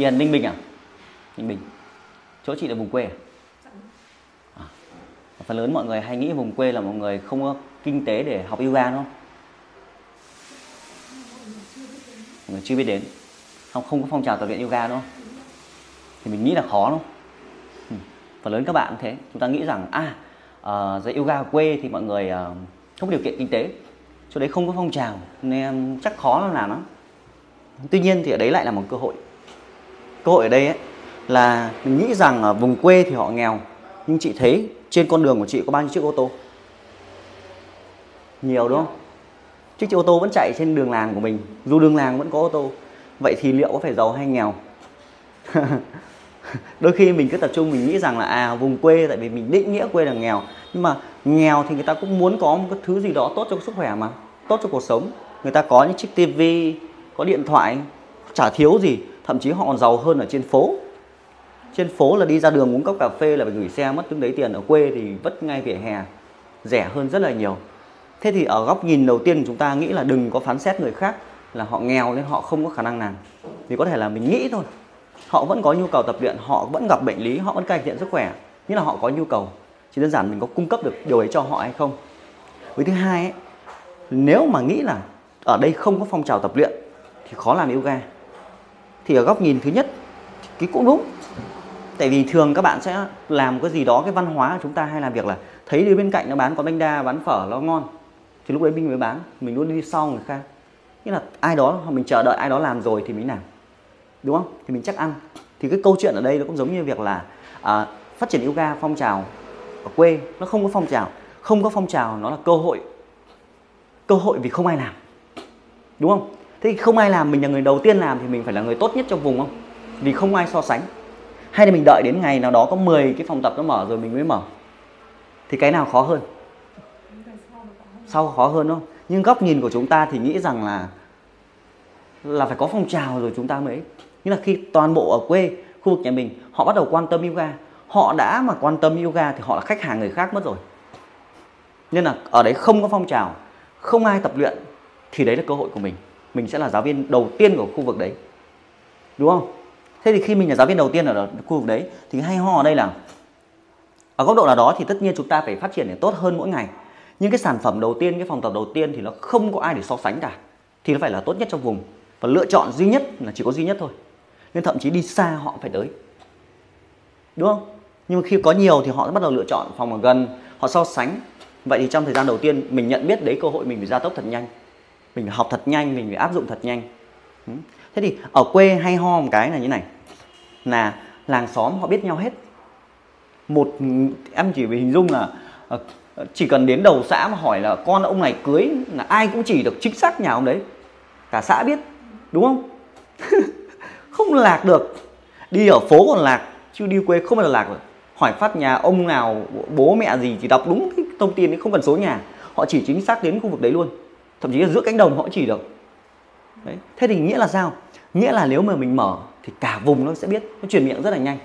chị là Ninh Bình à? Ninh Bình. Chỗ chị là vùng quê à? à phần lớn mọi người hay nghĩ vùng quê là mọi người không có kinh tế để học yoga đúng không? Mọi người chưa biết đến. Không không có phong trào tập luyện yoga đúng không? Thì mình nghĩ là khó đúng không? Ừ. phần lớn các bạn cũng thế. Chúng ta nghĩ rằng à uh, dạy yoga ở quê thì mọi người uh, không có điều kiện kinh tế. Chỗ đấy không có phong trào nên chắc khó làm lắm. Tuy nhiên thì ở đấy lại là một cơ hội cơ hội ở đây ấy, là mình nghĩ rằng ở vùng quê thì họ nghèo nhưng chị thấy trên con đường của chị có bao nhiêu chiếc ô tô? Nhiều đúng không? Chiếc ô tô vẫn chạy trên đường làng của mình dù đường làng vẫn có ô tô vậy thì liệu có phải giàu hay nghèo? Đôi khi mình cứ tập trung mình nghĩ rằng là à vùng quê tại vì mình định nghĩa quê là nghèo nhưng mà nghèo thì người ta cũng muốn có một cái thứ gì đó tốt cho sức khỏe mà tốt cho cuộc sống. Người ta có những chiếc tivi có điện thoại chả thiếu gì thậm chí họ còn giàu hơn ở trên phố. Trên phố là đi ra đường uống cốc cà phê là phải gửi xe mất tương đấy tiền. Ở quê thì vất ngay vỉa hè rẻ hơn rất là nhiều. Thế thì ở góc nhìn đầu tiên chúng ta nghĩ là đừng có phán xét người khác là họ nghèo nên họ không có khả năng làm. Thì có thể là mình nghĩ thôi họ vẫn có nhu cầu tập luyện họ vẫn gặp bệnh lý họ vẫn cải thiện sức khỏe nghĩa là họ có nhu cầu. Chỉ đơn giản mình có cung cấp được điều ấy cho họ hay không. Với thứ hai ấy, nếu mà nghĩ là ở đây không có phong trào tập luyện thì khó làm yoga thì ở góc nhìn thứ nhất cái cũng đúng. Tại vì thường các bạn sẽ làm cái gì đó cái văn hóa của chúng ta hay làm việc là thấy đứa bên cạnh nó bán có bánh đa bán phở nó ngon thì lúc đấy mình mới bán mình luôn đi sau người khác. Nghĩa là ai đó mình chờ đợi ai đó làm rồi thì mình làm. Đúng không? Thì mình chắc ăn. Thì cái câu chuyện ở đây nó cũng giống như việc là à, phát triển yoga phong trào ở quê nó không có phong trào. Không có phong trào nó là cơ hội. Cơ hội vì không ai làm. Đúng không? Thế thì không ai làm, mình là người đầu tiên làm thì mình phải là người tốt nhất trong vùng không? Vì không ai so sánh. Hay là mình đợi đến ngày nào đó có 10 cái phòng tập nó mở rồi mình mới mở. Thì cái nào khó hơn? Sau khó hơn không? Nhưng góc nhìn của chúng ta thì nghĩ rằng là là phải có phong trào rồi chúng ta mới nhưng là khi toàn bộ ở quê, khu vực nhà mình, họ bắt đầu quan tâm yoga. Họ đã mà quan tâm yoga thì họ là khách hàng người khác mất rồi. Nên là ở đấy không có phong trào, không ai tập luyện thì đấy là cơ hội của mình mình sẽ là giáo viên đầu tiên của khu vực đấy. Đúng không? Thế thì khi mình là giáo viên đầu tiên ở khu vực đấy, thì hay ho ở đây là, ở góc độ nào đó thì tất nhiên chúng ta phải phát triển để tốt hơn mỗi ngày. Nhưng cái sản phẩm đầu tiên, cái phòng tập đầu tiên thì nó không có ai để so sánh cả. Thì nó phải là tốt nhất trong vùng. Và lựa chọn duy nhất là chỉ có duy nhất thôi. Nên thậm chí đi xa họ phải tới. Đúng không? Nhưng mà khi có nhiều thì họ sẽ bắt đầu lựa chọn phòng ở gần, họ so sánh. Vậy thì trong thời gian đầu tiên, mình nhận biết đấy cơ hội mình phải gia tốc thật nhanh mình phải học thật nhanh, mình phải áp dụng thật nhanh. Ừ. Thế thì ở quê hay ho một cái là như này, là làng xóm họ biết nhau hết. Một, em chỉ về hình dung là ờ, chỉ cần đến đầu xã mà hỏi là con ông này cưới là ai cũng chỉ được chính xác nhà ông đấy. Cả xã biết, đúng không? Không lạc được. Đi ở phố còn lạc, chứ đi quê không bao giờ lạc được. Hỏi phát nhà ông nào, bố mẹ gì thì đọc đúng cái thông tin ấy không cần số nhà. Họ chỉ chính xác đến khu vực đấy luôn thậm chí là giữa cánh đồng họ chỉ được. Đấy. thế thì nghĩa là sao? Nghĩa là nếu mà mình mở thì cả vùng nó sẽ biết. Nó truyền miệng rất là nhanh.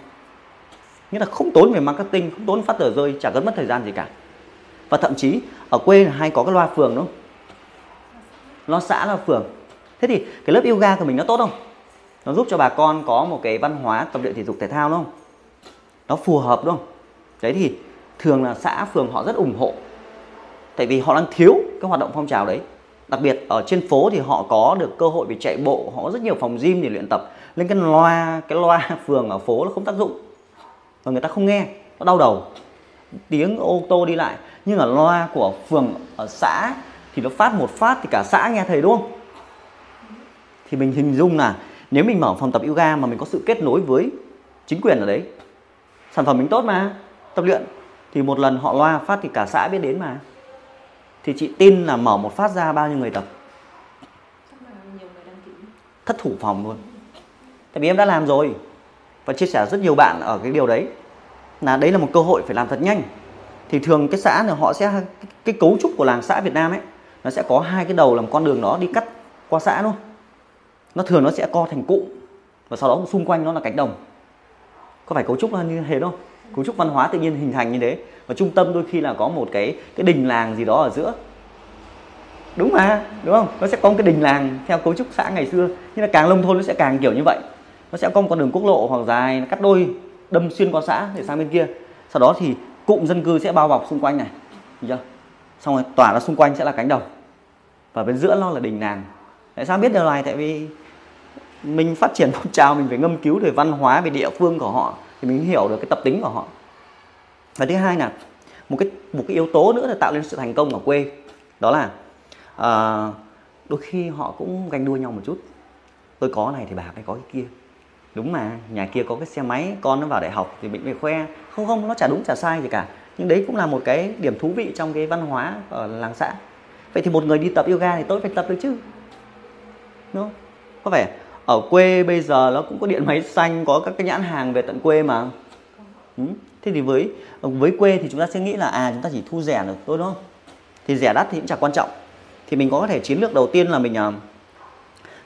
Nghĩa là không tốn về marketing, không tốn phát tờ rơi, chả cần mất thời gian gì cả. Và thậm chí ở quê hay có cái loa phường đúng không? Loa xã là phường. Thế thì cái lớp yoga của mình nó tốt không? Nó giúp cho bà con có một cái văn hóa tập luyện thể dục thể thao đúng không? Nó phù hợp đúng không? Đấy thì thường là xã, phường họ rất ủng hộ. Tại vì họ đang thiếu cái hoạt động phong trào đấy đặc biệt ở trên phố thì họ có được cơ hội về chạy bộ, họ có rất nhiều phòng gym để luyện tập. Lên cái loa cái loa phường ở phố nó không tác dụng. Và người ta không nghe, nó đau đầu. Tiếng ô tô đi lại. Nhưng ở loa của phường ở xã thì nó phát một phát thì cả xã nghe thấy, đúng không? Thì mình hình dung là nếu mình mở phòng tập yoga mà mình có sự kết nối với chính quyền ở đấy, sản phẩm mình tốt mà, tập luyện, thì một lần họ loa phát thì cả xã biết đến mà thì chị tin là mở một phát ra bao nhiêu người tập? Thất thủ phòng luôn. Tại vì em đã làm rồi. Và chia sẻ rất nhiều bạn ở cái điều đấy. Là đấy là một cơ hội phải làm thật nhanh. Thì thường cái xã này họ sẽ cái, cái cấu trúc của làng xã Việt Nam ấy nó sẽ có hai cái đầu làm con đường đó đi cắt qua xã luôn. Nó thường nó sẽ co thành cụm. Và sau đó xung quanh nó là cánh đồng. Có phải cấu trúc là như thế không cấu trúc văn hóa tự nhiên hình thành như thế. Và trung tâm đôi khi là có một cái cái đình làng gì đó ở giữa. Đúng mà, đúng không? Nó sẽ có một cái đình làng theo cấu trúc xã ngày xưa. Nhưng là càng nông thôn nó sẽ càng kiểu như vậy. Nó sẽ có một con đường quốc lộ hoặc dài, nó cắt đôi, đâm xuyên qua xã để sang bên kia. Sau đó thì cụm dân cư sẽ bao bọc xung quanh này. Được chưa? Xong rồi tỏa ra xung quanh sẽ là cánh đồng. Và bên giữa nó là đình làng. Tại sao biết điều này? Tại vì mình phát triển phong trào, mình phải ngâm cứu về văn hóa, về địa phương của họ thì mình hiểu được cái tập tính của họ. Và thứ hai là một cái một cái yếu tố nữa là tạo nên sự thành công ở quê đó là uh, đôi khi họ cũng ganh đua nhau một chút. Tôi có này thì bà phải có cái kia. Đúng mà nhà kia có cái xe máy con nó vào đại học thì mình phải khoe. Không không nó chả đúng chả sai gì cả. Nhưng đấy cũng là một cái điểm thú vị trong cái văn hóa ở làng xã. Vậy thì một người đi tập yoga thì tôi phải tập được chứ? Đúng không? Có vẻ ở quê bây giờ nó cũng có điện máy xanh, có các cái nhãn hàng về tận quê mà. Ừ. thế thì với với quê thì chúng ta sẽ nghĩ là à chúng ta chỉ thu rẻ được thôi, đúng không? Thì rẻ đắt thì cũng chẳng quan trọng. Thì mình có thể chiến lược đầu tiên là mình à,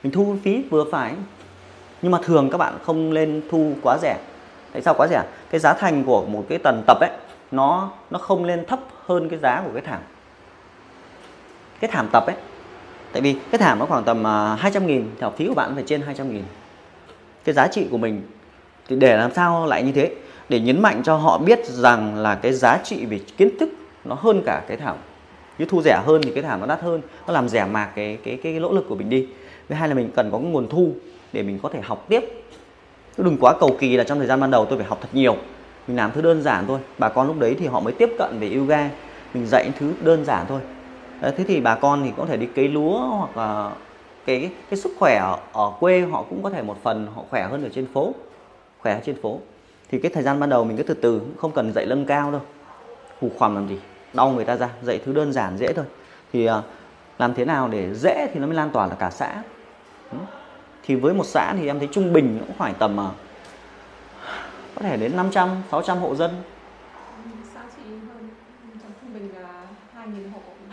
mình thu phí vừa phải. Nhưng mà thường các bạn không lên thu quá rẻ. Tại sao quá rẻ? Cái giá thành của một cái tần tập ấy, nó nó không lên thấp hơn cái giá của cái thảm. Cái thảm tập ấy tại vì cái thảm nó khoảng tầm à, 200 nghìn thì học phí của bạn phải trên 200 nghìn. Cái giá trị của mình thì để làm sao lại như thế? Để nhấn mạnh cho họ biết rằng là cái giá trị về kiến thức nó hơn cả cái thảm. Như thu rẻ hơn thì cái thảm nó đắt hơn nó làm rẻ mạc cái cái cái, cái lỗ lực của mình đi. Với hai là mình cần có cái nguồn thu để mình có thể học tiếp. Đừng quá cầu kỳ là trong thời gian ban đầu tôi phải học thật nhiều. Mình làm thứ đơn giản thôi. Bà con lúc đấy thì họ mới tiếp cận về yoga mình dạy những thứ đơn giản thôi. Ờ, thế thì bà con thì có thể đi cấy lúa hoặc là cái cái sức khỏe ở, ở quê họ cũng có thể một phần họ khỏe hơn ở trên phố khỏe ở trên phố. Thì cái thời gian ban đầu mình cứ từ từ không cần dạy lưng cao đâu. Hù khoằm làm gì? Đau người ta ra dạy thứ đơn giản dễ thôi. Thì ờ, làm thế nào để dễ thì nó mới lan tỏa là cả xã? Thì với một xã thì em thấy trung bình cũng phải tầm ờ, có thể đến 500 600 hộ dân xã chị hơn trung bình là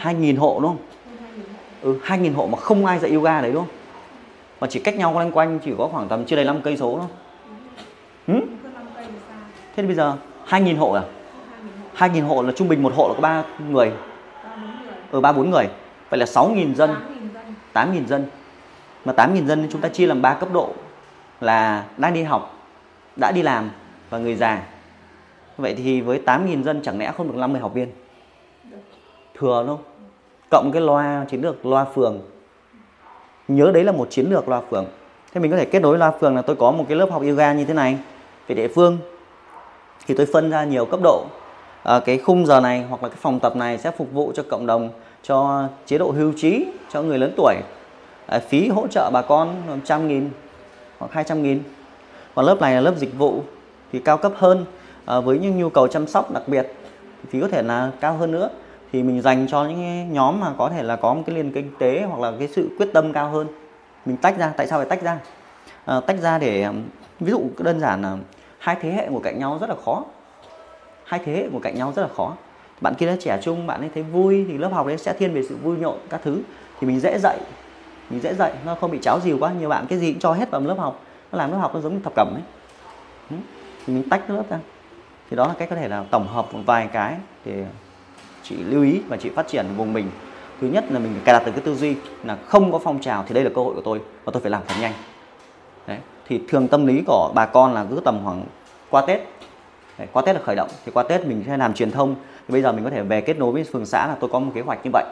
2.000 hộ đúng không? Ừ, 2.000 hộ mà không ai dạy yoga đấy đúng không? Mà chỉ cách nhau quanh quanh chỉ có khoảng tầm chưa đầy 5 cây số thôi. Ừ? Thế thì bây giờ 2.000 hộ à? 2.000 hộ là trung bình một hộ là có 3 người. Ừ 3 4 người. Vậy là 6.000 dân. 8.000 dân. Mà 8.000 dân chúng ta chia làm 3 cấp độ là đang đi học, đã đi làm và người già. Vậy thì với 8.000 dân chẳng lẽ không được 50 học viên? Thừa không? Cộng cái loa chiến lược loa phường. Nhớ đấy là một chiến lược loa phường. Thế mình có thể kết nối loa phường là tôi có một cái lớp học yoga như thế này về địa phương thì tôi phân ra nhiều cấp độ à, cái khung giờ này hoặc là cái phòng tập này sẽ phục vụ cho cộng đồng cho chế độ hưu trí cho người lớn tuổi à, phí hỗ trợ bà con trăm nghìn hoặc 200 nghìn còn lớp này là lớp dịch vụ thì cao cấp hơn à, với những nhu cầu chăm sóc đặc biệt phí có thể là cao hơn nữa thì mình dành cho những nhóm mà có thể là có một cái liên kinh tế hoặc là cái sự quyết tâm cao hơn. Mình tách ra tại sao phải tách ra? À, tách ra để ví dụ đơn giản là hai thế hệ ngồi cạnh nhau rất là khó. Hai thế hệ ngồi cạnh nhau rất là khó. Bạn kia nó trẻ trung bạn ấy thấy vui thì lớp học đấy sẽ thiên về sự vui nhộn các thứ. Thì mình dễ dạy mình dễ dạy nó không bị cháo dìu quá. Nhiều bạn cái gì cũng cho hết vào lớp học nó làm lớp học nó giống như thập cẩm ấy. Thì mình tách lớp ra. Thì đó là cách có thể là tổng hợp một vài cái để chị lưu ý và chị phát triển vùng mình. Thứ nhất là mình cài đặt được cái tư duy là không có phong trào thì đây là cơ hội của tôi và tôi phải làm thật nhanh. Đấy thì thường tâm lý của bà con là cứ tầm khoảng qua tết. Đấy, qua tết là khởi động thì qua tết mình sẽ làm truyền thông. Thì bây giờ mình có thể về kết nối với phường xã là tôi có một kế hoạch như vậy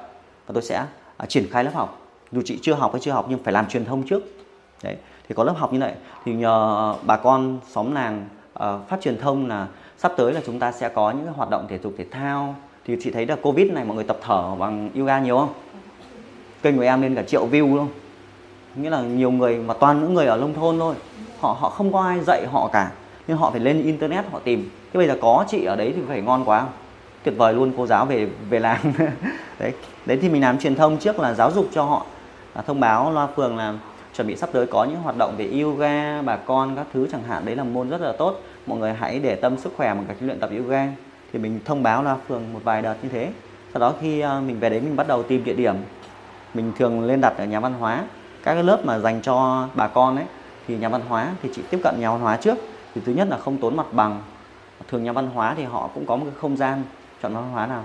và tôi sẽ à, triển khai lớp học. Dù chị chưa học hay chưa học nhưng phải làm truyền thông trước. Đấy thì có lớp học như vậy thì nhờ bà con xóm làng uh, phát truyền thông là sắp tới là chúng ta sẽ có những cái hoạt động thể dục thể thao thì chị thấy là covid này mọi người tập thở bằng yoga nhiều không? Kênh của em lên cả triệu view luôn. Nghĩa là nhiều người mà toàn những người ở nông thôn thôi. Họ họ không có ai dạy họ cả. Nhưng họ phải lên internet họ tìm. Thế bây giờ có chị ở đấy thì phải ngon quá. Tuyệt vời luôn, cô giáo về về làng. Đấy. Đấy thì mình làm truyền thông trước là giáo dục cho họ. Là thông báo loa phường là chuẩn bị sắp tới có những hoạt động về yoga, bà con các thứ chẳng hạn. Đấy là môn rất là tốt. Mọi người hãy để tâm sức khỏe bằng cách luyện tập yoga thì mình thông báo là phường một vài đợt như thế. Sau đó khi ờ, mình về đấy mình bắt đầu tìm địa điểm, mình thường lên đặt ở nhà văn hóa. Các cái lớp mà dành cho bà con ấy, thì nhà văn hóa thì chị tiếp cận nhà văn hóa trước. Thì thứ nhất là không tốn mặt bằng. Thường nhà văn hóa thì họ cũng có một cái không gian chọn văn hóa nào.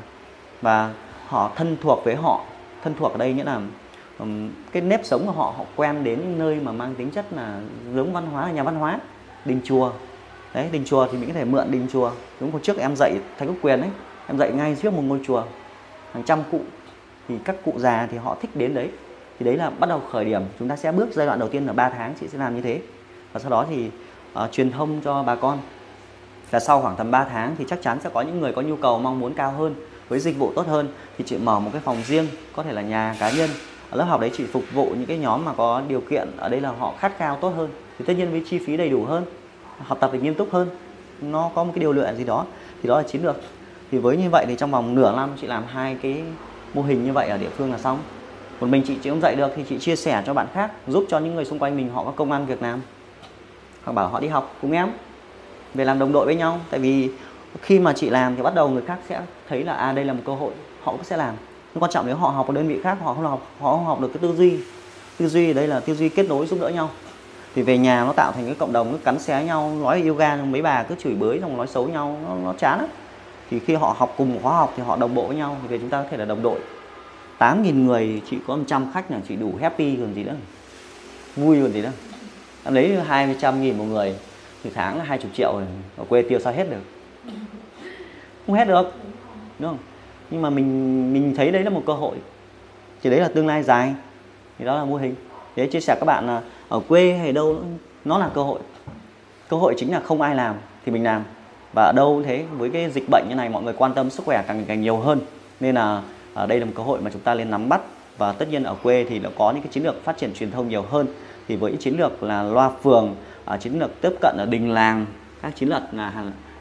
Và họ thân thuộc với họ. Thân thuộc ở đây nghĩa là cái nếp sống của họ họ quen đến những nơi mà mang tính chất là giống văn hóa, nhà văn hóa đình chùa đấy đình chùa thì mình có thể mượn đình chùa. Đúng hôm trước em dạy thầy quốc quyền ấy em dạy ngay trước một ngôi chùa hàng trăm cụ. Thì các cụ già thì họ thích đến đấy. Thì đấy là bắt đầu khởi điểm. Chúng ta sẽ bước giai đoạn đầu tiên là 3 tháng chị sẽ làm như thế. Và sau đó thì uh, truyền thông cho bà con. Là sau khoảng tầm 3 tháng thì chắc chắn sẽ có những người có nhu cầu mong muốn cao hơn với dịch vụ tốt hơn thì chị mở một cái phòng riêng có thể là nhà cá nhân. Ở lớp học đấy chị phục vụ những cái nhóm mà có điều kiện ở đây là họ khát khao tốt hơn. Thì tất nhiên với chi phí đầy đủ hơn học tập thì nghiêm túc hơn, nó có một cái điều luyện gì đó, thì đó là chiến lược. Thì với như vậy thì trong vòng nửa năm chị làm hai cái mô hình như vậy ở địa phương là xong. Một mình chị chị không dạy được thì chị chia sẻ cho bạn khác, giúp cho những người xung quanh mình họ có công ăn việc làm. Hoặc bảo họ đi học cùng em, về làm đồng đội với nhau. Tại vì khi mà chị làm thì bắt đầu người khác sẽ thấy là à đây là một cơ hội, họ cũng sẽ làm. Nhưng quan trọng nếu họ học ở đơn vị khác, họ không học, họ không học được cái tư duy. Tư duy ở đây là tư duy kết nối giúp đỡ nhau thì về nhà nó tạo thành cái cộng đồng cứ cắn xé nhau nói yoga mấy bà cứ chửi bới xong nói xấu nhau nó, nó chán lắm. Thì khi họ học cùng một khóa học thì họ đồng bộ với nhau thì về chúng ta có thể là đồng đội. 8.000 người chị có 100 khách là chị đủ happy còn gì nữa. Vui còn gì nữa. Em lấy 200 nghìn một người thì tháng là 20 triệu rồi ở quê tiêu sao hết được. Không hết được đúng không? Nhưng mà mình mình thấy đấy là một cơ hội. Thì đấy là tương lai dài. Thì đó là mô hình. Để chia sẻ các bạn là ở quê hay đâu nó là cơ hội. Cơ hội chính là không ai làm thì mình làm. Và ở đâu thế, với cái dịch bệnh như này, mọi người quan tâm sức khỏe càng càng nhiều hơn. Nên là ở đây là một cơ hội mà chúng ta nên nắm bắt. Và tất nhiên ở quê thì nó có những cái chiến lược phát triển truyền thông nhiều hơn. Thì với chiến lược là loa phường à, chiến lược tiếp cận ở đình làng, các chiến lược là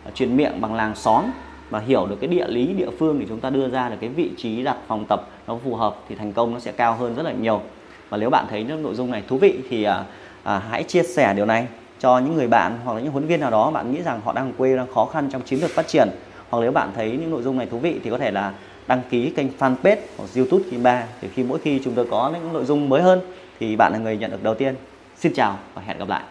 à, truyền miệng bằng làng xóm và hiểu được cái địa lý, địa phương thì chúng ta đưa ra được cái vị trí đặt phòng tập nó phù hợp thì thành công nó sẽ cao hơn rất là nhiều và nếu bạn thấy những nội dung này thú vị thì à, à, hãy chia sẻ điều này cho những người bạn hoặc là những huấn viên nào đó bạn nghĩ rằng họ đang quê đang khó khăn trong chiến lược phát triển. Hoặc nếu bạn thấy những nội dung này thú vị thì có thể là đăng ký kênh fanpage hoặc youtube Kim Ba thì khi mỗi khi chúng tôi có những nội dung mới hơn thì bạn là người nhận được đầu tiên. Xin chào và hẹn gặp lại.